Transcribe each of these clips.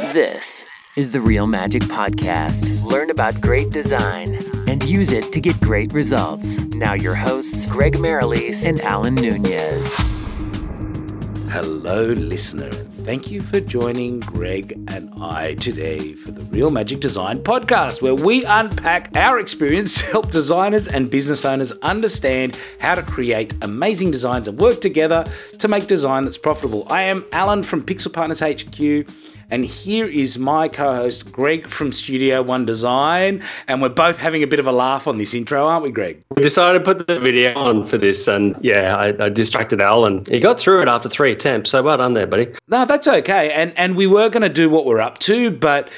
This is the Real Magic Podcast. Learn about great design and use it to get great results. Now, your hosts, Greg Merrilees and Alan Nunez. Hello, listener. Thank you for joining Greg and I today for the Real Magic Design podcast, where we unpack our experience to help designers and business owners understand how to create amazing designs and work together to make design that's profitable. I am Alan from Pixel Partners HQ and here is my co host, Greg from Studio One Design. And we're both having a bit of a laugh on this intro, aren't we, Greg? We decided to put the video on for this. And yeah, I, I distracted Al and he got through it after three attempts. So well done there, buddy. No, that's okay. And, and we were going to do what we're up to, but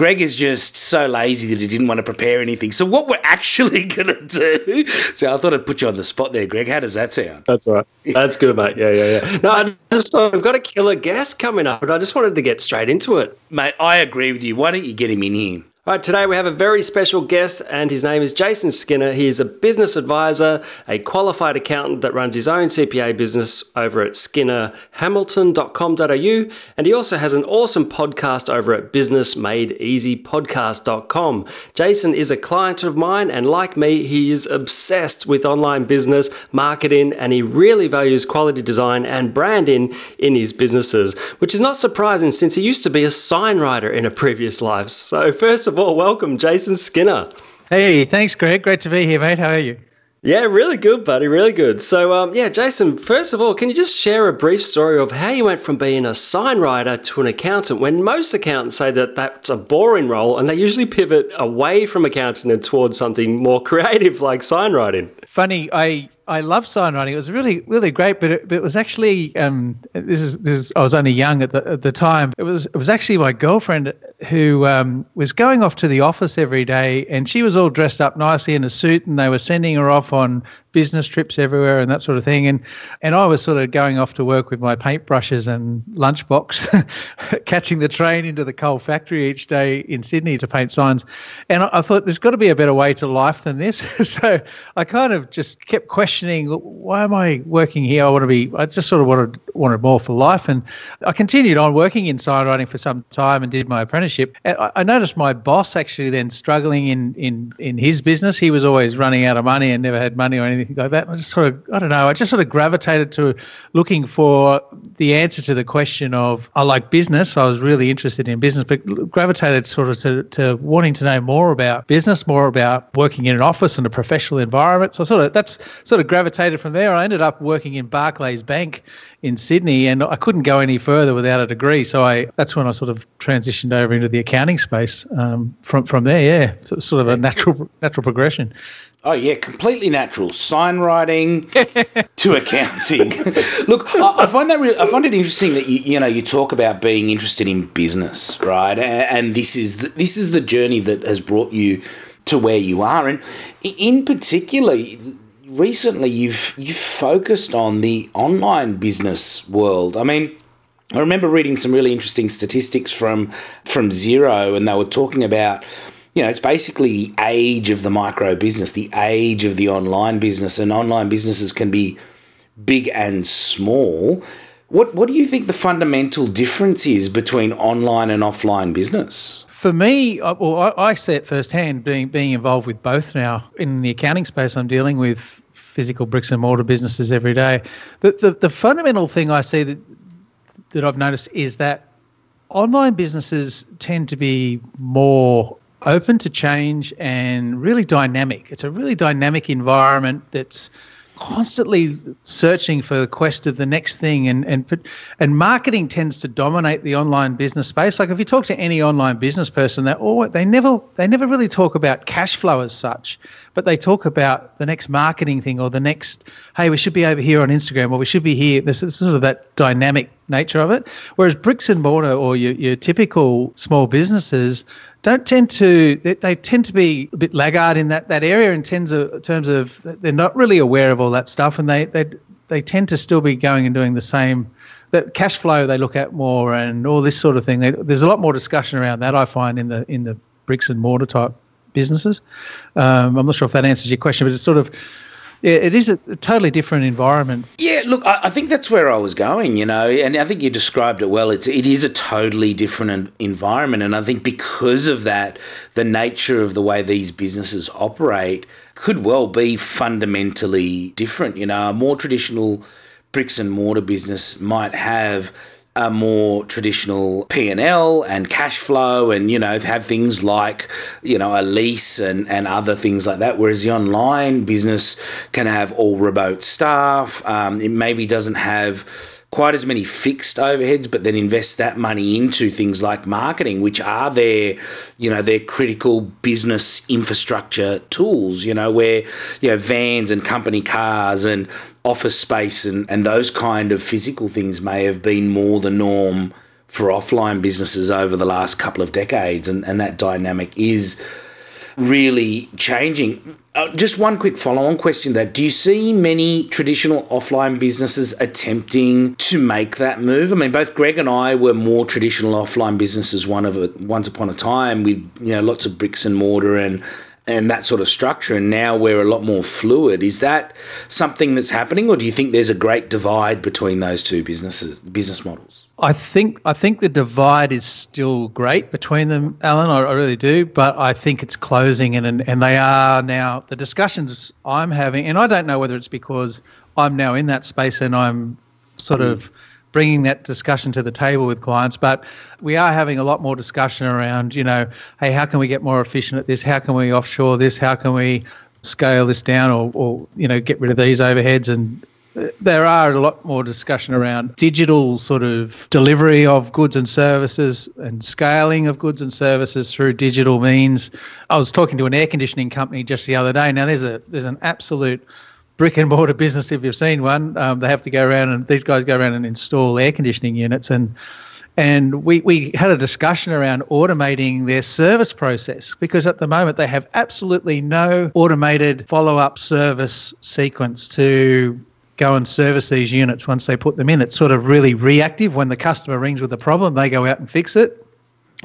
Greg is just so lazy that he didn't want to prepare anything. So what we're actually gonna do? So I thought I'd put you on the spot there, Greg. How does that sound? That's right. That's good, mate. Yeah, yeah, yeah. No, I just thought we've got a killer guest coming up, but I just wanted to get straight into it. Mate, I agree with you. Why don't you get him in here? All right, today we have a very special guest, and his name is Jason Skinner. He is a business advisor, a qualified accountant that runs his own CPA business over at skinnerhamilton.com.au, and he also has an awesome podcast over at businessmadeeasypodcast.com. Jason is a client of mine, and like me, he is obsessed with online business, marketing, and he really values quality design and branding in his businesses, which is not surprising since he used to be a sign writer in a previous life. So, first of all, welcome, Jason Skinner. Hey, thanks, Greg. Great to be here, mate. How are you? Yeah, really good, buddy. Really good. So, um, yeah, Jason, first of all, can you just share a brief story of how you went from being a sign writer to an accountant when most accountants say that that's a boring role and they usually pivot away from accounting and towards something more creative like sign writing? Funny, I I love sign writing. It was really, really great, but it, but it was actually um, this is this is I was only young at the at the time. It was it was actually my girlfriend who um, was going off to the office every day, and she was all dressed up nicely in a suit, and they were sending her off on business trips everywhere and that sort of thing. And and I was sort of going off to work with my paintbrushes and lunchbox, catching the train into the coal factory each day in Sydney to paint signs. And I, I thought there's got to be a better way to life than this. so I kind of just kept questioning, why am I working here? I want to be. I just sort of wanted wanted more for life, and I continued on working in sign writing for some time and did my apprenticeship. And I, I noticed my boss actually then struggling in in in his business. He was always running out of money and never had money or anything like that. I just sort of, I don't know, I just sort of gravitated to looking for the answer to the question of, I like business. I was really interested in business, but gravitated sort of to, to wanting to know more about business, more about working in an office and a professional environment. So sort of, that's sort of gravitated from there. I ended up working in Barclays Bank in Sydney, and I couldn't go any further without a degree. So I that's when I sort of transitioned over into the accounting space. Um, from from there, yeah, so sort of a natural natural progression. Oh yeah, completely natural. Sign writing to accounting. Look, I, I, find that really, I find it interesting that you you know you talk about being interested in business, right? And, and this is the, this is the journey that has brought you to where you are, and in particular, recently you've you've focused on the online business world. I mean. I remember reading some really interesting statistics from from Xero, and they were talking about you know, it's basically the age of the micro business, the age of the online business, and online businesses can be big and small. What what do you think the fundamental difference is between online and offline business? For me, well, I, see it firsthand, being being involved with both now in the accounting space. I'm dealing with physical bricks and mortar businesses every day. The the, the fundamental thing I see that that I've noticed is that online businesses tend to be more open to change and really dynamic. It's a really dynamic environment that's constantly searching for the quest of the next thing and and and marketing tends to dominate the online business space. Like if you talk to any online business person they all they never they never really talk about cash flow as such but they talk about the next marketing thing or the next hey we should be over here on Instagram or we should be here. This is sort of that dynamic nature of it. Whereas bricks and mortar or your, your typical small businesses don't tend to they, they, tend to be a bit laggard in that, that area in terms of terms of they're not really aware of all that stuff and they they they tend to still be going and doing the same that cash flow they look at more and all this sort of thing. They, there's a lot more discussion around that I find in the in the bricks and mortar type businesses. Um, I'm not sure if that answers your question but it's sort of yeah, it is a, totally different environment. Yeah, look, I, I, think that's where I was going, you know, and I think you described it well. It's it is a totally different environment, and I think because of that, the nature of the way these businesses operate could well be fundamentally different. You know, a more traditional bricks and mortar business might have a more traditional P&L and cash flow and you know have things like you know a lease and, and other things like that. Whereas the online business can have all remote staff um, it maybe doesn't have quite as many fixed overheads, but then invest that money into things like marketing, which are their, you know, their critical business infrastructure tools, you know, where, you know, vans and company cars and office space and, and those kind of physical things may have been more the norm for offline businesses over the last couple of decades. And, and that dynamic is really changing. Uh, just one quick follow on question that do you see many traditional offline businesses attempting to make that move? I mean, both Greg and I were more traditional offline businesses one of a, once upon a time with you know lots of bricks and mortar and and that sort of structure and now we're a lot more fluid is that something that's happening or do you think there's a great divide between those two businesses business models I think I think the divide is still great between them, Alan. I, I really do, but I think it's closing, and, and and they are now the discussions I'm having, and I don't know whether it's because I'm now in that space and I'm sort mm. of bringing that discussion to the table with clients, but we are having a lot more discussion around, you know, hey, how can we get more efficient at this? How can we offshore this? How can we scale this down or, or you know get rid of these overheads and there are a lot more discussion around digital sort of delivery of goods and services and scaling of goods and services through digital means. I was talking to an air conditioning company just the other day. Now there's a there's an absolute brick and mortar business if you've seen one. Um, they have to go around and these guys go around and install air conditioning units and and we, we had a discussion around automating their service process because at the moment they have absolutely no automated follow up service sequence to go and service these units once they put them in. It's sort of really reactive. When the customer rings with a problem, they go out and fix it.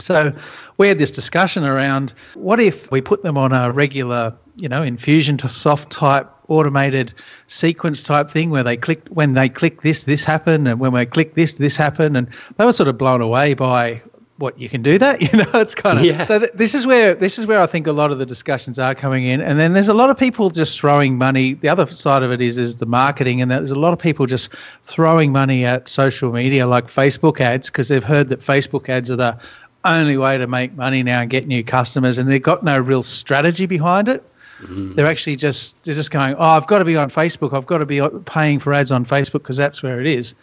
So we had this discussion around what if we put them on a regular, you know, Infusionsoft type automated sequence type thing where they click when they click this, this happened, and when we click this, this happened, and they were sort of blown away by what you can do that you know it's kind of yeah. so th- this is where this is where i think a lot of the discussions are coming in and then there's a lot of people just throwing money the other side of it is is the marketing and there's a lot of people just throwing money at social media like facebook ads because they've heard that facebook ads are the only way to make money now and get new customers and they've got no real strategy behind it mm-hmm. they're actually just they're just going oh i've got to be on facebook i've got to be paying for ads on facebook because that's where it is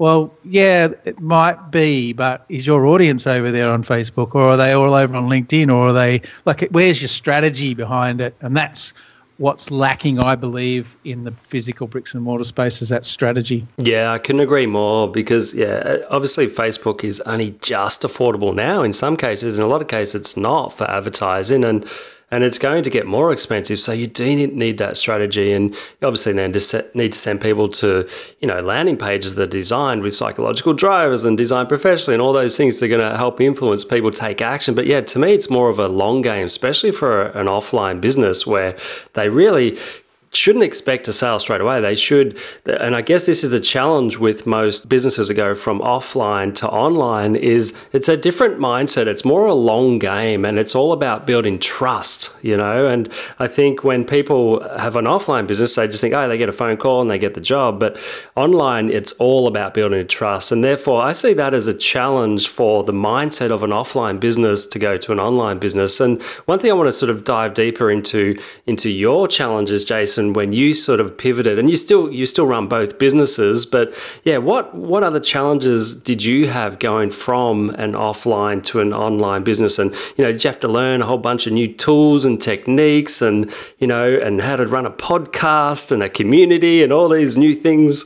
well, yeah, it might be, but is your audience over there on Facebook or are they all over on LinkedIn or are they like where's your strategy behind it? And that's what's lacking, I believe, in the physical bricks and mortar space is that strategy. Yeah, I couldn't agree more because, yeah, obviously Facebook is only just affordable now in some cases. In a lot of cases, it's not for advertising. And and it's going to get more expensive. So you do need that strategy, and obviously then just need to send people to you know landing pages that are designed with psychological drivers and designed professionally, and all those things that are going to help influence people take action. But yeah, to me, it's more of a long game, especially for an offline business where they really shouldn't expect a sale straight away. They should, and I guess this is a challenge with most businesses that go from offline to online. Is it's a different mindset. It's more a long game, and it's all about building trust. You know, and I think when people have an offline business, they just think, oh, they get a phone call and they get the job. But online, it's all about building trust, and therefore, I see that as a challenge for the mindset of an offline business to go to an online business. And one thing I want to sort of dive deeper into into your challenges, Jason when you sort of pivoted and you still you still run both businesses but yeah what what other challenges did you have going from an offline to an online business? And you know did you have to learn a whole bunch of new tools and techniques and you know and how to run a podcast and a community and all these new things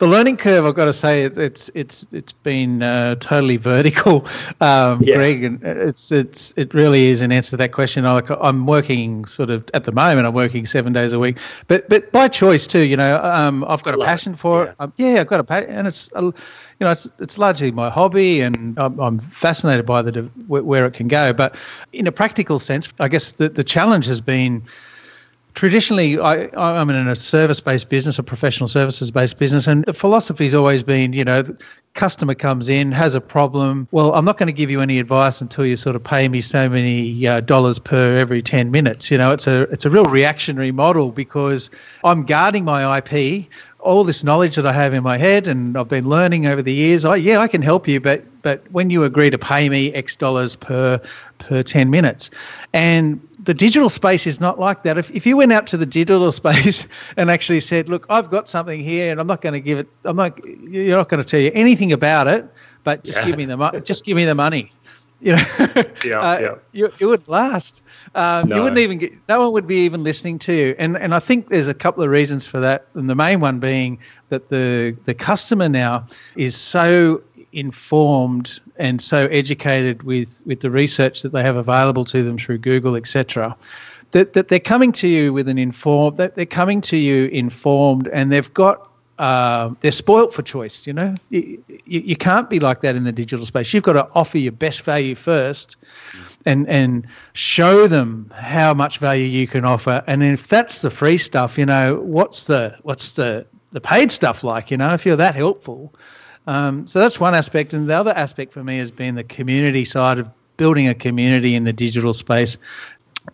the learning curve, I've got to say, it's it's it's been uh, totally vertical, um, yeah. Greg, and it's it's it really is an answer to that question. I, I'm working sort of at the moment. I'm working seven days a week, but but by choice too. You know, um, I've got a passion for it. Yeah. Um, yeah, I've got a passion, and it's you know it's it's largely my hobby, and I'm, I'm fascinated by the where it can go. But in a practical sense, I guess the the challenge has been traditionally I, i'm in a service-based business a professional services-based business and the philosophy's always been you know customer comes in has a problem. Well i'm not going to give you any advice until you sort of pay me so many uh, dollars per every 10 minutes you know? It's a it's a real reactionary model because i'm guarding my ip all this knowledge that I have in my head and I've been learning over the years, I yeah, I can help you, but but when you agree to pay me X dollars per per 10 minutes. And the digital space is not like that. If, if you went out to the digital space and actually said, look, I've got something here and I'm not going to give it, I'm not, you're not going to tell you anything about it, but just yeah. give me the just give me the money. You know, yeah, uh, yeah. You, it would last. Um, no. You wouldn't even get. No one would be even listening to you. And and I think there's a couple of reasons for that. And the main one being that the the customer now is so informed and so educated with with the research that they have available to them through Google, etc. That, that they're coming to you with an informed that they're coming to you informed and they've got uh, they're spoilt for choice. You know, you, you, you, can't be like that in the digital space. You've got to offer your best value first, and and show them how much value you can offer. And if that's the free stuff, you know, what's the what's the the paid stuff like? You know, if you're that helpful. Um, so that's one aspect, and the other aspect for me has been the community side of building a community in the digital space.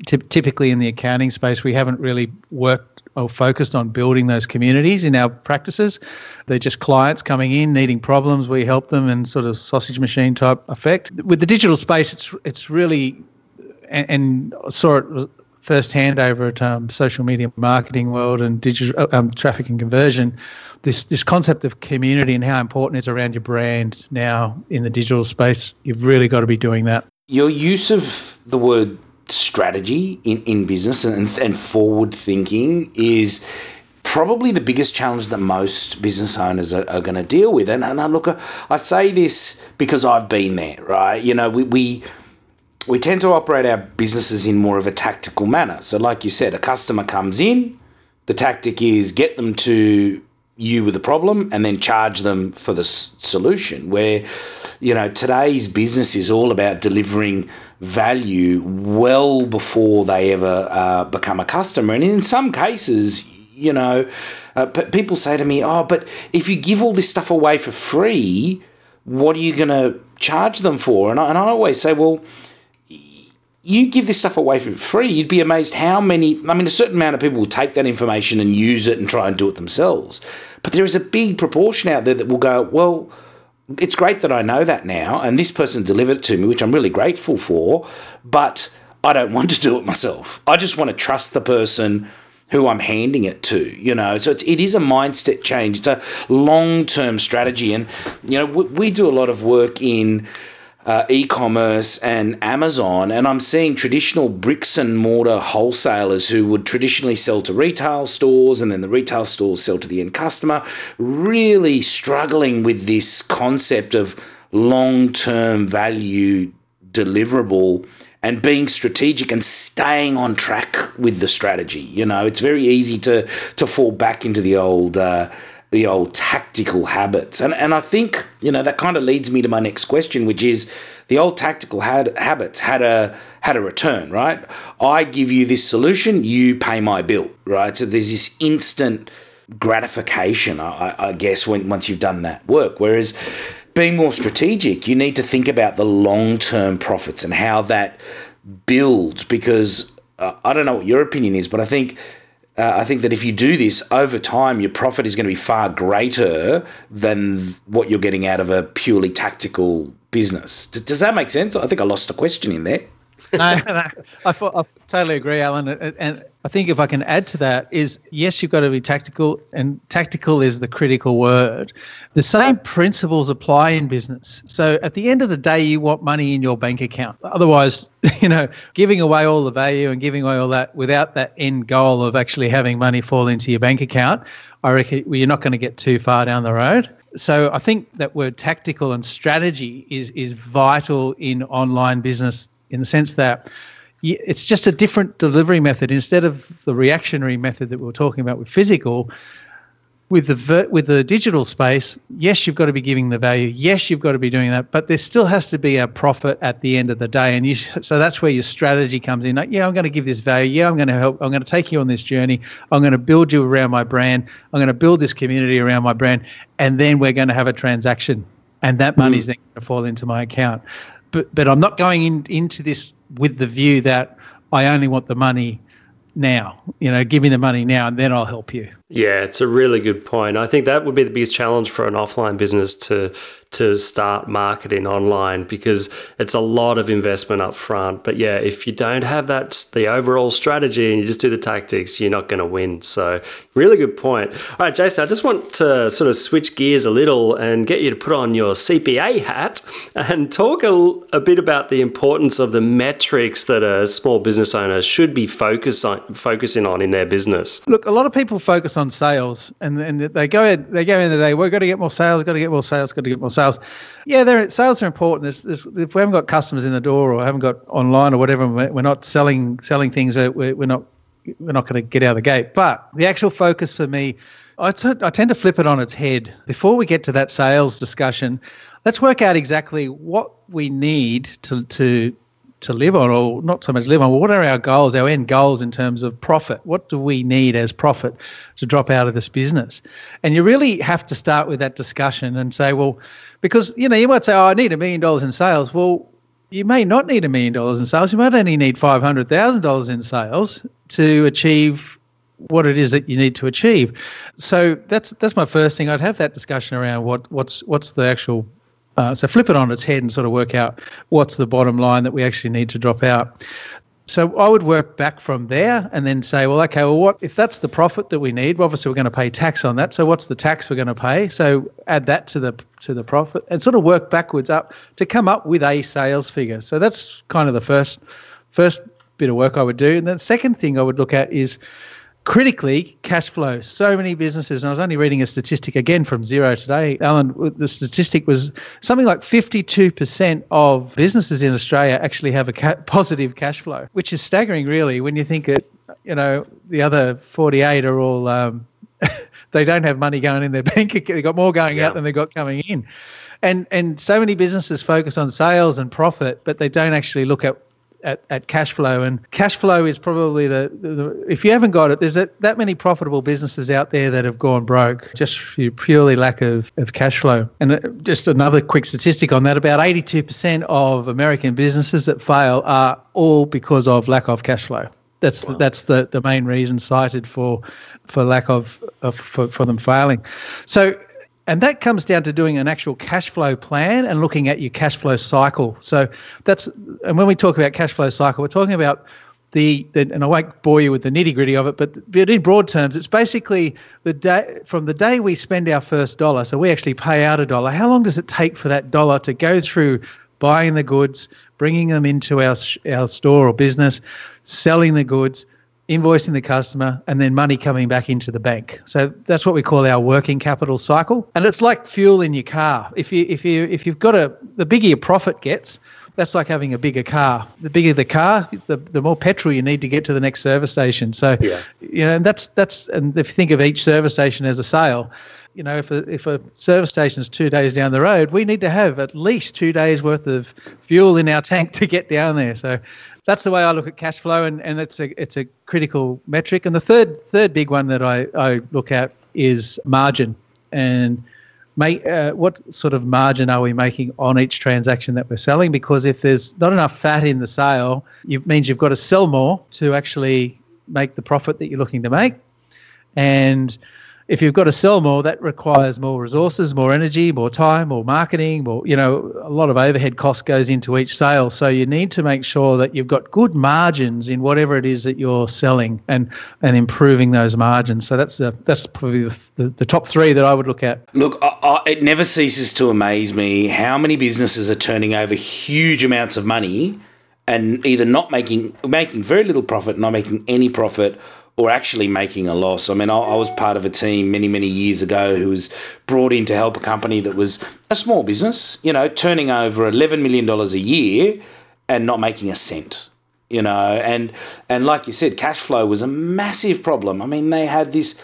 T- typically, in the accounting space, we haven't really worked or focused on building those communities in our practices. They're just clients coming in needing problems. We help them and sort of sausage machine type effect. With the digital space, it's it's really and, and saw it firsthand over at um, social media marketing world and digital uh, um, traffic and conversion. This this concept of community and how important it is around your brand now in the digital space. You've really got to be doing that. Your use of the word strategy in, in business and, and forward thinking is probably the biggest challenge that most business owners are, are going to deal with. And, and I look, I say this because I've been there, right? You know, we, we we tend to operate our businesses in more of a tactical manner. So, like you said, a customer comes in, the tactic is get them to you with a problem and then charge them for the solution. Where, you know, today's business is all about delivering value well before they ever uh, become a customer. And in some cases, you know, uh, people say to me, oh, but if you give all this stuff away for free, what are you going to charge them for? And I, and I always say, well, you give this stuff away for free, you'd be amazed how many. I mean, a certain amount of people will take that information and use it and try and do it themselves. But there is a big proportion out there that will go, well, it's great that I know that now, and this person delivered it to me, which I'm really grateful for, but I don't want to do it myself. I just want to trust the person who I'm handing it to, you know. So it's, it is a mindset change. It's a long term strategy. And, you know, we, we do a lot of work in uh, e-commerce and Amazon, and I'm seeing traditional bricks and mortar wholesalers who would traditionally sell to retail stores, and then the retail stores sell to the end customer, really struggling with this concept of long-term value deliverable and being strategic and staying on track with the strategy. You know, it's very easy to to fall back into the old. Uh, the old tactical habits. And and I think, you know, that kind of leads me to my next question, which is the old tactical had, habits had a had a return, right? I give you this solution, you pay my bill, right? So there's this instant gratification, I, I guess, when once you've done that work. Whereas being more strategic, you need to think about the long term profits and how that builds because uh, I don't know what your opinion is, but I think uh, I think that if you do this over time, your profit is going to be far greater than what you're getting out of a purely tactical business. Does, does that make sense? I think I lost a question in there no, no, I, I totally agree, Alan. And I think if I can add to that is yes, you've got to be tactical, and tactical is the critical word. The same principles apply in business. So at the end of the day, you want money in your bank account. Otherwise, you know, giving away all the value and giving away all that without that end goal of actually having money fall into your bank account, I reckon you're not going to get too far down the road so I think that word tactical and strategy is is vital in online business in the sense that it's just a different delivery method instead of the reactionary method that we were talking about with physical with the ver- with the digital space, yes, you've got to be giving the value. Yes, you've got to be doing that, but there still has to be a profit at the end of the day. And you, so that's where your strategy comes in. Like, yeah, I'm going to give this value. Yeah, I'm going to help. I'm going to take you on this journey. I'm going to build you around my brand. I'm going to build this community around my brand, and then we're going to have a transaction, and that money's mm. then going to fall into my account. But but I'm not going in, into this with the view that I only want the money now. You know, give me the money now, and then I'll help you. Yeah, it's a really good point. I think that would be the biggest challenge for an offline business to to start marketing online because it's a lot of investment up front. But yeah, if you don't have that the overall strategy and you just do the tactics, you're not going to win. So really good point. All right, Jason, I just want to sort of switch gears a little and get you to put on your CPA hat and talk a, a bit about the importance of the metrics that a small business owner should be focus on, focusing on in their business. Look, a lot of people focus on sales and, and they go in, they go in the day, we've got to get more sales, got to get more sales, got to get more sales. Yeah, sales are important. There's, there's, if we haven't got customers in the door or haven't got online or whatever, we're not selling selling things. We're, we're not we're not going to get out of the gate. But the actual focus for me, I, t- I tend to flip it on its head. Before we get to that sales discussion, let's work out exactly what we need to to to live on, or not so much live on. What are our goals, our end goals in terms of profit? What do we need as profit to drop out of this business? And you really have to start with that discussion and say, well, because you know you might say, oh, I need a million dollars in sales. Well, you may not need a million dollars in sales. You might only need five hundred thousand dollars in sales to achieve what it is that you need to achieve. So that's that's my first thing. I'd have that discussion around what what's what's the actual uh, so flip it on its head and sort of work out what's the bottom line that we actually need to drop out. So I would work back from there and then say, well, okay, well, what if that's the profit that we need? Well, obviously, we're going to pay tax on that. So what's the tax we're going to pay? So add that to the to the profit and sort of work backwards up to come up with a sales figure. So that's kind of the first first bit of work I would do. And the second thing I would look at is critically cash flow so many businesses and i was only reading a statistic again from Xero today alan the statistic was something like 52% of businesses in australia actually have a ca- positive cash flow which is staggering really when you think that you know the other 48 are all um, they don't have money going in their bank account. they've got more going yeah. out than they've got coming in and and so many businesses focus on sales and profit but they don't actually look at at, at cash flow. And cash flow is probably the, the if you haven't got it, there's a, that many profitable businesses out there that have gone broke just purely lack of, of cash flow. And uh, just another quick statistic on that about 82% of American businesses that fail are all because of lack of cash flow. That's wow. the, that's the, the main reason cited for for lack of, of for, for them failing. So and that comes down to doing an actual cash flow plan and looking at your cash flow cycle. So that's and when we talk about cash flow cycle, we're talking about the, the and I won't bore you with the nitty gritty of it, but, but in broad terms, it's basically the day from the day we spend our first dollar. So we actually pay out a dollar. How long does it take for that dollar to go through buying the goods, bringing them into our our store or business, selling the goods? Invoicing the customer, and then money coming back into the bank. So that's what we call our working capital cycle. And it's like fuel in your car. If you if you if you've got a the bigger your profit gets, that's like having a bigger car. The bigger the car, the, the more petrol you need to get to the next service station. So yeah. you know, and that's that's and if you think of each service station as a sale, you know, if a, if a service station is two days down the road, we need to have at least two days worth of fuel in our tank to get down there. So that's the way I look at cash flow, and, and it's a it's a critical metric. And the third third big one that I, I look at is margin, and make uh, what sort of margin are we making on each transaction that we're selling? Because if there's not enough fat in the sale, it means you've got to sell more to actually make the profit that you're looking to make, and if you've got to sell more, that requires more resources, more energy, more time, more marketing, more, you know, a lot of overhead cost goes into each sale. So you need to make sure that you've got good margins in whatever it is that you're selling and, and improving those margins. So that's the, that's probably the, the, the top three that I would look at. Look, I, I, it never ceases to amaze me how many businesses are turning over huge amounts of money and either not making, making very little profit, not making any profit, or actually making a loss. I mean, I, I, was part of a team many, many years ago who was brought in to help a company that was a small business, you know, turning over $11 million a year and not making a cent. You know, and and like you said, cash flow was a massive problem. I mean, they had this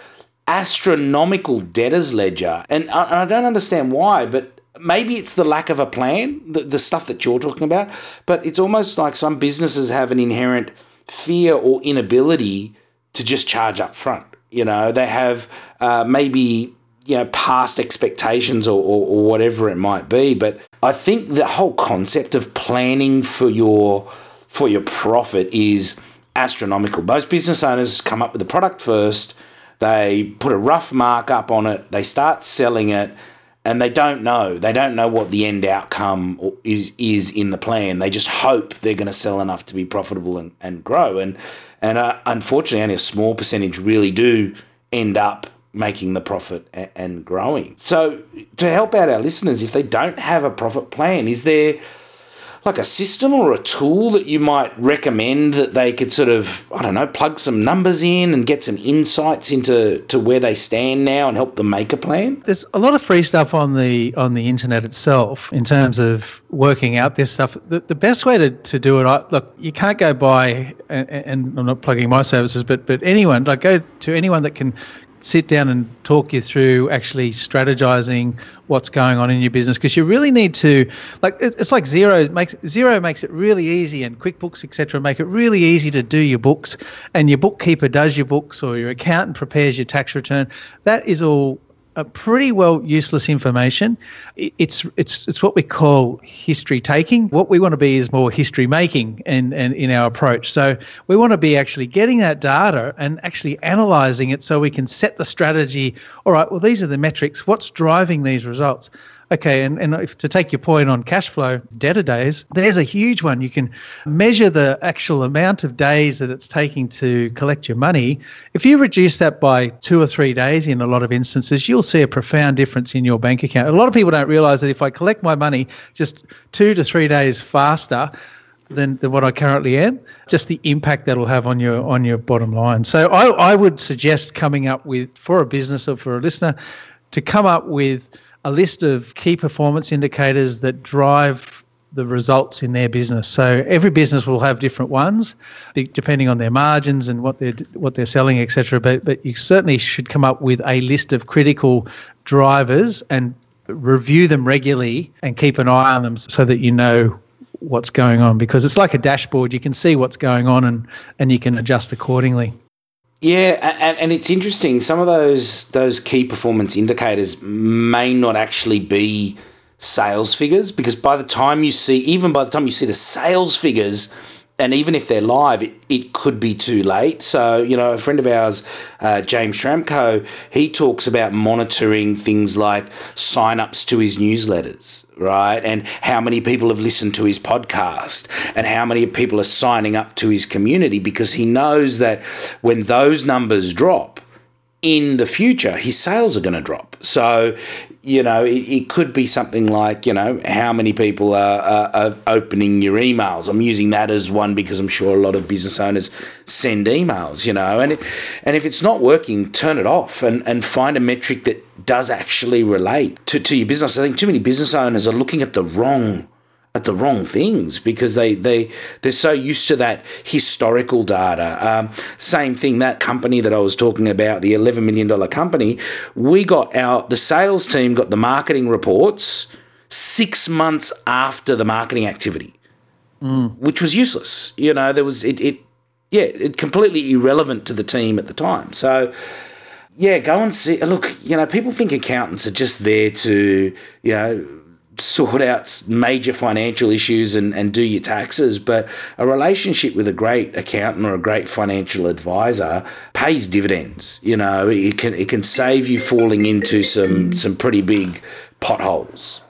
astronomical debtors ledger. And I, I don't understand why, but maybe it's the lack of a plan, the, the stuff that you're talking about, but it's almost like some businesses have an inherent fear or inability to just charge up front. You know, they have uh, maybe you know past expectations or, or, or whatever it might be. But I think the whole concept of planning for your for your profit is astronomical. Most business owners come up with the product first, they put a rough markup on it, they start selling it, and they don't know. They don't know what the end outcome is is in the plan. They just hope they're going to sell enough to be profitable and, and grow. And and uh, unfortunately, only a small percentage really do end up making the profit and, and growing. So to help out our listeners, if they don't have a profit plan, is there like a system or a tool that you might recommend that they could sort of I don't know plug some numbers in and get some insights into to where they stand now and help them make a plan? There's a lot of free stuff on the on the internet itself in terms of working out this stuff. The, the best way to, to do it, I, look, you can't go by and, and I'm not plugging my services, but but anyone like go to anyone that can sit down and talk you through actually strategizing what's going on in your business because you really need to like it's like Xero makes Xero makes it really easy and quickbooks etc make it really easy to do your books and your bookkeeper does your books or your accountant prepares your tax return. That is all a pretty well useless information. It's it's it's what we call history taking. What we want to be is more history making and and in our approach. So we want to be actually getting that data and actually analyzing it so we can set the strategy. All right, well these are the metrics. What's driving these results? Okay, and, and if, to take your point on cash flow, debtor days, there's a huge one. You can measure the actual amount of days that it's taking to collect your money. If you reduce that by two or three days in a lot of instances, you'll see a profound difference in your bank account. A lot of people don't realize that if I collect my money just two to three days faster, than, than what I currently am. Just the impact that'll have on your on your bottom line. So I, I would suggest coming up with for a business or for a listener to come up with a list of key performance indicators that drive the results in their business. So every business will have different ones, depending on their margins and what they're what they're selling, etc. But but you certainly should come up with a list of critical drivers and review them regularly and keep an eye on them so that you know what's going on because it's like a dashboard you can see what's going on and and you can adjust accordingly yeah, and, and it's interesting. Some of those those key performance indicators may not actually be sales figures because by the time you see, even by the time you see the sales figures, and even if they're live, it, it could be too late. So, you know, a friend of ours, uh, James Schramko, he talks about monitoring things like sign-ups to his newsletters, right? And how many people have listened to his podcast and how many people are signing up to his community because he knows that when those numbers drop, in the future, his sales are going to drop. So, you know, it, it, could be something like, you know, how many people are, are, are, opening your emails. I'm using that as one because I'm sure a lot of business owners send emails, you know, and it, and if it's not working, turn it off and, and find a metric that does actually relate to, to your business. I think too many business owners are looking at the wrong at the wrong things because they they they're so used to that historical data. Um, same thing that company that I was talking about, the eleven million dollar company, we got our the sales team got the marketing reports six months after the marketing activity, mm. which was useless. You know, there was it it yeah it completely irrelevant to the team at the time. So yeah, go and see. Look, you know, people think accountants are just there to you know sort out major financial issues and, and do your taxes, but a relationship with a great accountant or a great financial advisor pays dividends. You know, it can it can save you falling into some some pretty big potholes.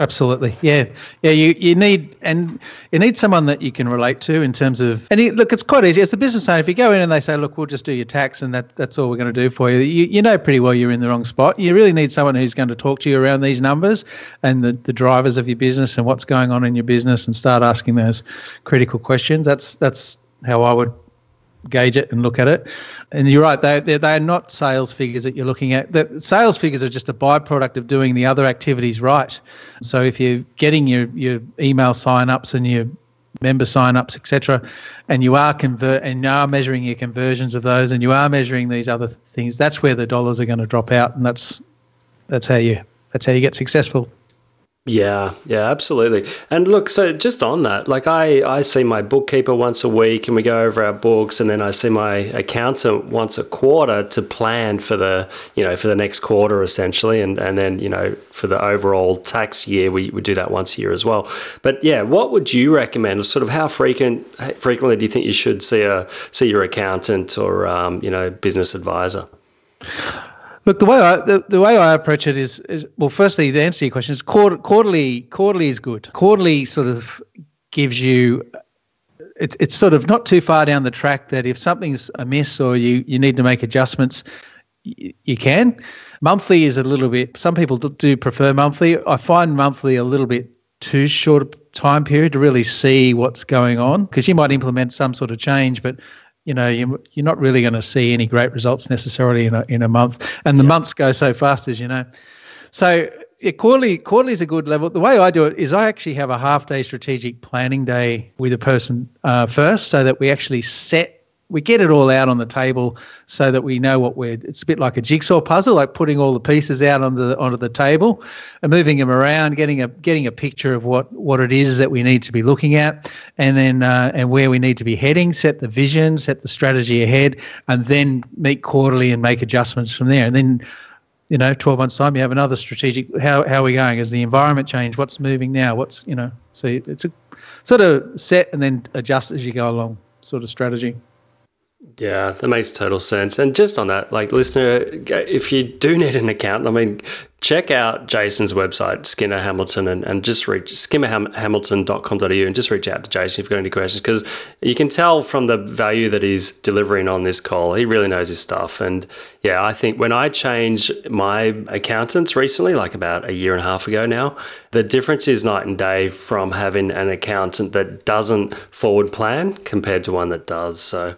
Absolutely, yeah, yeah. You you need and you need someone that you can relate to in terms of and you, look, it's quite easy. It's a business owner, if you go in and they say, "Look, we'll just do your tax and that that's all we're going to do for you," you, you know pretty well you're in the wrong spot. You really need someone who's going to talk to you around these numbers and the, the drivers of your business and what's going on in your business and start asking those critical questions. That's that's how I would gauge it and look at it. And you're right; they they they are not sales figures that you're looking at. The sales figures are just a byproduct of doing the other activities right. So if you're getting your your email sign-ups and your member sign-ups, etc., and you are convert and you are measuring your conversions of those, and you are measuring these other things, that's where the dollars are going to drop out, and that's that's how you that's how you get successful. Yeah, yeah, absolutely. And look, so just on that, like I, I see my bookkeeper once a week and we go over our books and then I see my accountant once a quarter to plan for the, you know, for the next quarter essentially. And, and then, you know, for the overall tax year, we, we do that once a year as well. But yeah, what would you recommend? Sort of how frequent, frequently do you think you should see a, see your accountant or, um, you know, business advisor? Look, the way I the, the way I approach it is, is well. Firstly, the answer to your question is quarter, quarterly. Quarterly is good. Quarterly sort of gives you. It's it's sort of not too far down the track that if something's amiss or you you need to make adjustments, you, you can. Monthly is a little bit. Some people do prefer monthly. I find monthly a little bit too short a time period to really see what's going on because you might implement some sort of change, but you know you, you're not really going to see any great results necessarily in a, in a month. And the yeah. months go so fast as you know. So yeah, quarterly quarterly is a good level. The way i do it is i actually have a half day strategic planning day with a person uh, first so that we actually set we get it all out on the table so that we know what we're it's a bit like a jigsaw puzzle like putting all the pieces out on the onto the table and moving them around getting a getting a picture of what what it is that we need to be looking at and then uh, and where we need to be heading set the vision set the strategy ahead and then meet quarterly and make adjustments from there. And then you know 12 months time you have another strategic how, how are we going? Is the environment change what's moving now? What's you know so it's a sort of set and then adjust as you go along sort of strategy yeah, that makes total sense. And just on that, like listener, if you do need an account, I mean, check out Jason's website, Skinner Hamilton, and, and just reach skinnerhamilton.com.au and just reach out to Jason if you've got any questions because you can tell from the value that he's delivering on this call. He really knows his stuff. And yeah, I think when I changed my accountants recently, like about a year and a half ago now, the difference is night and day from having an accountant that doesn't forward plan compared to one that does. So,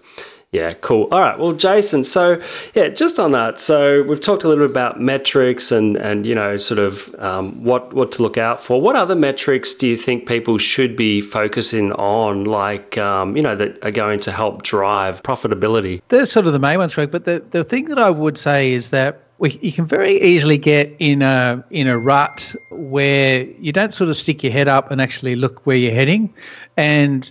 yeah, cool. All right. Well, Jason, so yeah, just on that. So we've talked a little bit about metrics and and you know sort of um, what what to look out for. What other metrics do you think people should be focusing on, like um, you know that are going to help drive profitability? They're sort of the main ones, Greg. But the the thing that I would say is that we, you can very easily get in a in a rut where you don't sort of stick your head up and actually look where you're heading, and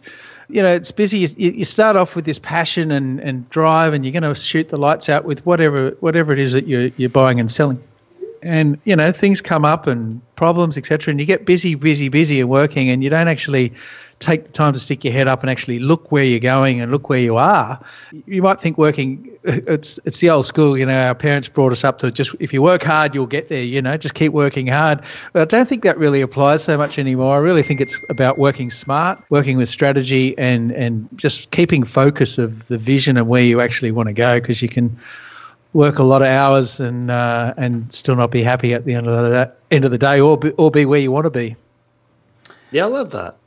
you know, it's busy. You, you start off with this passion and, and drive, and you're going to shoot the lights out with whatever whatever it is that you're you're buying and selling. And you know, things come up and problems, etc. And you get busy, busy, busy, and working, and you don't actually take the time to stick your head up and actually look where you're going and look where you are. You might think working it's it's the old school, you know, our parents brought us up to just if you work hard you'll get there, you know, just keep working hard. But I don't think that really applies so much anymore. I really think it's about working smart, working with strategy and and just keeping focus of the vision and where you actually want to go because you can work a lot of hours and uh, and still not be happy at the end of the end of the day or be, or be where you want to be. Yeah, I love that.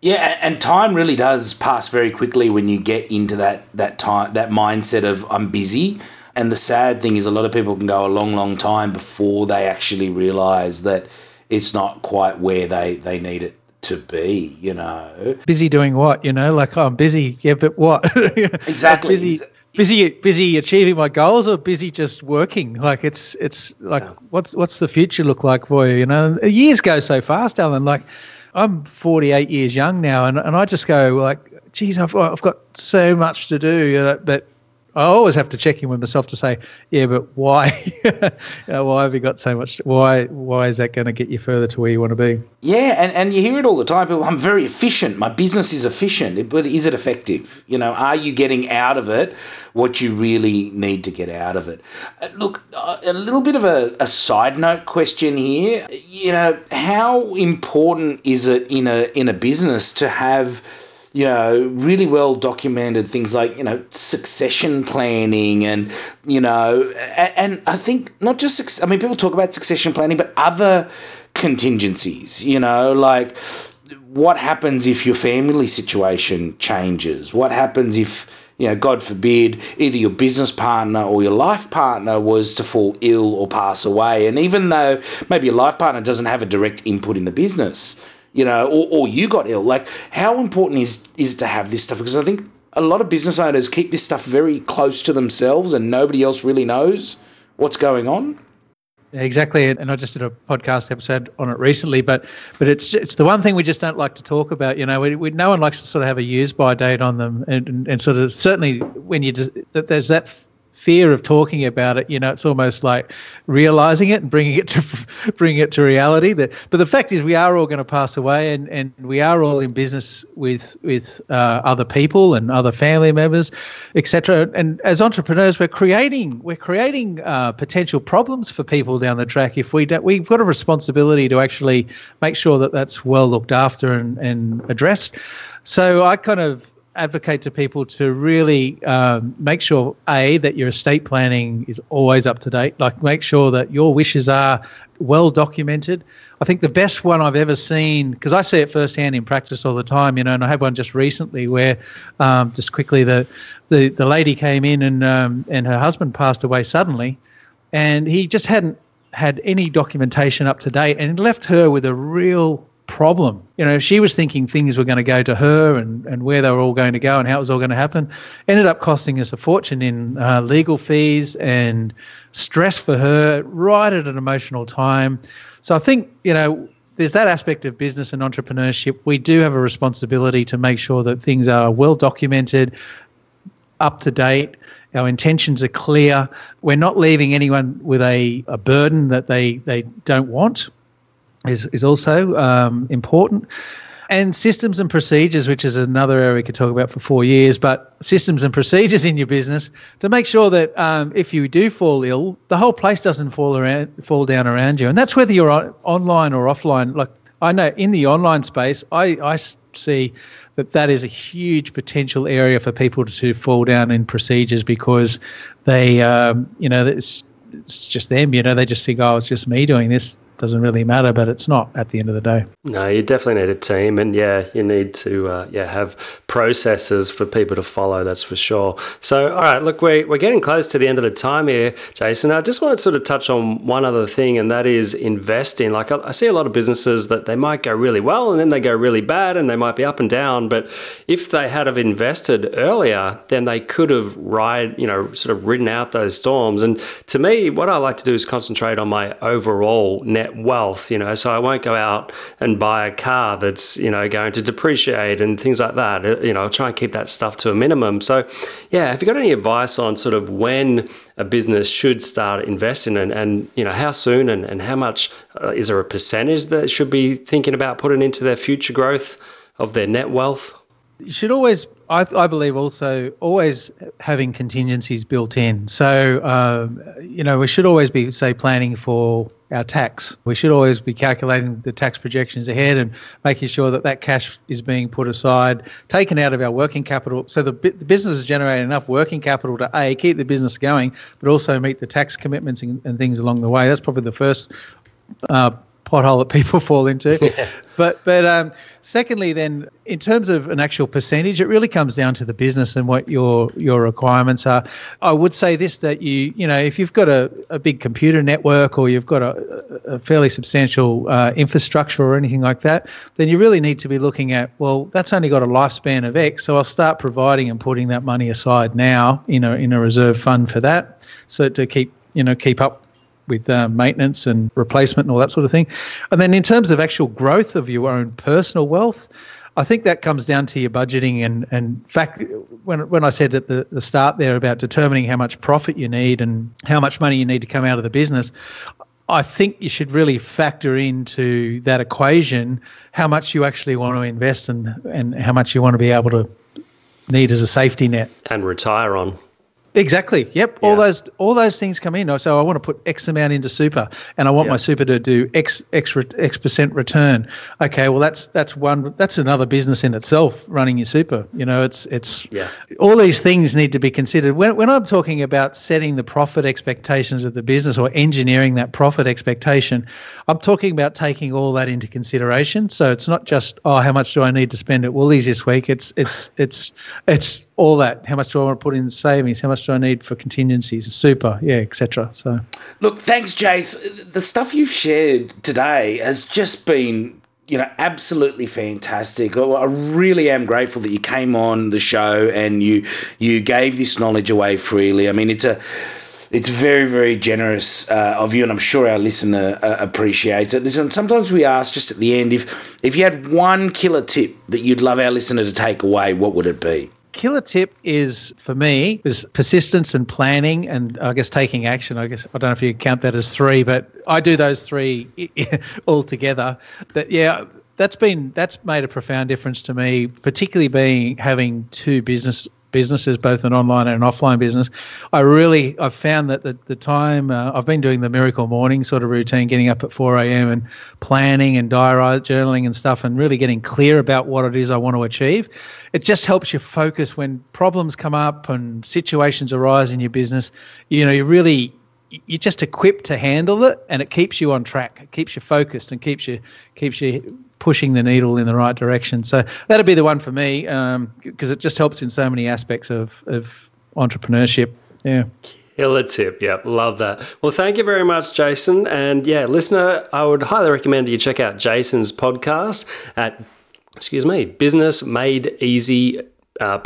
Yeah, and time really does pass very quickly when you get into that that time that mindset of I'm busy. And the sad thing is, a lot of people can go a long, long time before they actually realize that it's not quite where they they need it to be. You know, busy doing what? You know, like oh, I'm busy. Yeah, but what? exactly. busy, busy, busy achieving my goals, or busy just working. Like it's it's like yeah. what's what's the future look like for you? You know, years go so fast, Alan. Like I'm 48 years young now, and, and I just go like, geez, I've, I've got so much to do. you know, But I always have to check in with myself to say, yeah, but why? why have you got so much? Why why is that going to get you further to where you want to be? Yeah, and, and you hear it all the time. People, I'm very efficient. My business is efficient, but is it effective? You know, are you getting out of it what you really need to get out of it? Uh, look, uh, a little bit of a, a side note question here. You know, how important is it in a in a business to have you know, really well documented things like, you know, succession planning and, you know, and, I think not just, I mean, people talk about succession planning, but other contingencies, you know, like what happens if your family situation changes? What happens if, you know, God forbid, either your business partner or your life partner was to fall ill or pass away. And even though maybe your life partner doesn't have a direct input in the business, you know, or, or you got ill. Like, how important is is to have this stuff? Because I think a lot of business owners keep this stuff very close to themselves, and nobody else really knows what's going on. Exactly, and I just did a podcast episode on it recently, but but it's it's the one thing we just don't like to talk about. You know, we, we no one likes to sort of have a use by date on them, and, and, and sort of certainly when you just, there's that fear of talking about it you know it's almost like realizing it and bringing it to bringing it to reality. That but the fact is we are all going to pass away and and we are all in business with with uh, other people and other family members etc and as entrepreneurs we're creating we're creating uh, potential problems for people down the track if we don't we've got a responsibility to actually make sure that that's well looked after and, and addressed. So i kind of advocate to people to really um, make sure a that your estate planning is always up to date. Like make sure that your wishes are well documented. I think the best one i've ever seen because i see it firsthand in practice all the time you know and i had one just recently where um, just quickly the, the the lady came in and um, and her husband passed away suddenly and he just hadn't had any documentation up to date and left her with a real problem. You know, she was thinking things were going to go to her and, and where they were all going to go and how it was all going to happen. Ended up costing us a fortune in uh, legal fees and stress for her right at an emotional time. So I think, you know, there's that aspect of business and entrepreneurship. We do have a responsibility to make sure that things are well documented, up to date. Our intentions are clear. We're not leaving anyone with a, a burden that they, they don't want is, is also um, important. And systems and procedures, which is another area we could talk about for four years, but systems and procedures in your business to make sure that um, if you do fall ill, the whole place doesn't fall around, fall down around you. And that's whether you're online or offline. Like I know in the online space, I, I see that that is a huge potential area for people to fall down in procedures because they, um, you know, it's, it's just them. You know, they just think, oh, it's just me doing this doesn't really matter, but it's not at the end of the day. No, you definitely need a team, and yeah, you need to uh, yeah have processes for people to follow. That's for sure. So, all right, look, we're we're getting close to the end of the time here, Jason. I just want to sort of touch on one other thing, and that is investing. Like I, I see a lot of businesses that they might go really well, and then they go really bad, and they might be up and down. But if they had have invested earlier, then they could have ride, you know, sort of ridden out those storms. And to me, what I like to do is concentrate on my overall net wealth, you know, so I won't go out and buy a car that's, you know, going to depreciate and things like that. You know, I'll try and keep that stuff to a minimum. So, yeah, have you got any advice on sort of when a business should start investing and, and you know, how soon and, and how much uh, is there a percentage that should be thinking about putting into their future growth of their net wealth? You should always I, I, believe also always having contingencies built in. So, um, you know, we should always be, say, planning for our tax. We should always be calculating the tax projections ahead and making sure that that cash is being put aside, taken out of our working capital. So the, the business is generating enough working capital to A, keep the business going, but also meet the tax commitments and, and things along the way. That's probably the first uh, pothole that people fall into. Yeah. But but um, secondly, then in terms of an actual percentage, it really comes down to the business and what your your requirements are. I would say this that you you know if you've got a, a big computer network or you've got a, a fairly substantial uh, infrastructure or anything like that, then you really need to be looking at well that's only got a lifespan of X, so I'll start providing and putting that money aside now in a in a reserve fund for that, so to keep you know keep up with uh, maintenance and replacement and all that sort of thing. And then in terms of actual growth of your own personal wealth, I think that comes down to your budgeting and and fact when when I said at the, the start there about determining how much profit you need and how much money you need to come out of the business, I think you should really factor into that equation how much you actually want to invest and and how much you want to be able to need as a safety net and retire on. Exactly. Yep. Yeah. All those all those things come in. So I want to put X amount into super, and I want my super to do X X X percent return. Okay. Well, that's that's one. That's another business in itself. Running your super. You know, it's it's. Yeah. All these things need to be considered when when I'm talking about setting the profit expectations of the business or engineering that profit expectation. I'm talking about taking all that into consideration. So it's not just oh, how much do I need to spend at Woolies this week? It's it's it's it's all that. How much do I want to put in savings? How much do I need for contingencies? Super, yeah, etc. So, look, thanks, Jace. The stuff you've shared today has just been you know, absolutely fantastic. I really am grateful that you came on the show and you you gave this knowledge away freely. I mean, it's a it's very very generous uh, of you, and I'm sure our listener uh, appreciates it. Listen, sometimes we ask just at the end if if you had one killer tip that you'd love our listener to take away, what would it be? Killer tip is for me is persistence and planning and I guess taking action. I guess I don't know if you count that as three, but I do those three all together. But yeah, that's been that's made a profound difference to me, particularly being having two business businesses, both an online and an offline business. I really I've found that the, the time uh, I've been doing the miracle morning sort of routine, getting up at 4 a.m. and planning and diary journaling and stuff, and really getting clear about what it is I want to achieve. It just helps you focus when problems come up and situations arise in your business. You know, you really you're just equipped to handle it and it keeps you on track it keeps you focused and keeps you keeps you pushing the needle in the right direction so that'd be the one for me because um, it just helps in so many aspects of, of entrepreneurship yeah Killer tip. Yep, love that. Well, thank you very much, Jason. And yeah, listener, I would highly recommend you check out Jason's podcast at, excuse me, businessmadeeasy uh.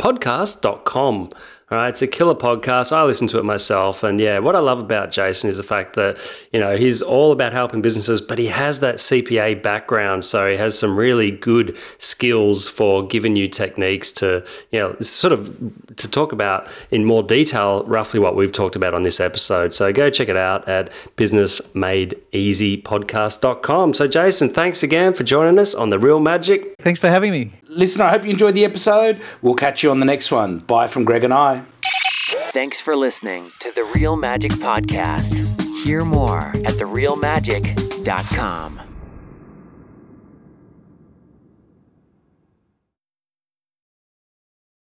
All right, it's a killer podcast. I listen to it myself. And yeah, what I love about Jason is the fact that, you know, he's all about helping businesses, but he has that CPA background. So he has some really good skills for giving you techniques to, you know, sort of to talk about in more detail roughly what we've talked about on this episode. So go check it out at businessmadeeasypodcast.com. So, Jason, thanks again for joining us on The Real Magic. Thanks for having me. Listener, I hope you enjoyed the episode. We'll catch you on the next one. Bye from Greg and I. Thanks for listening to the Real Magic Podcast. Hear more at therealmagic.com.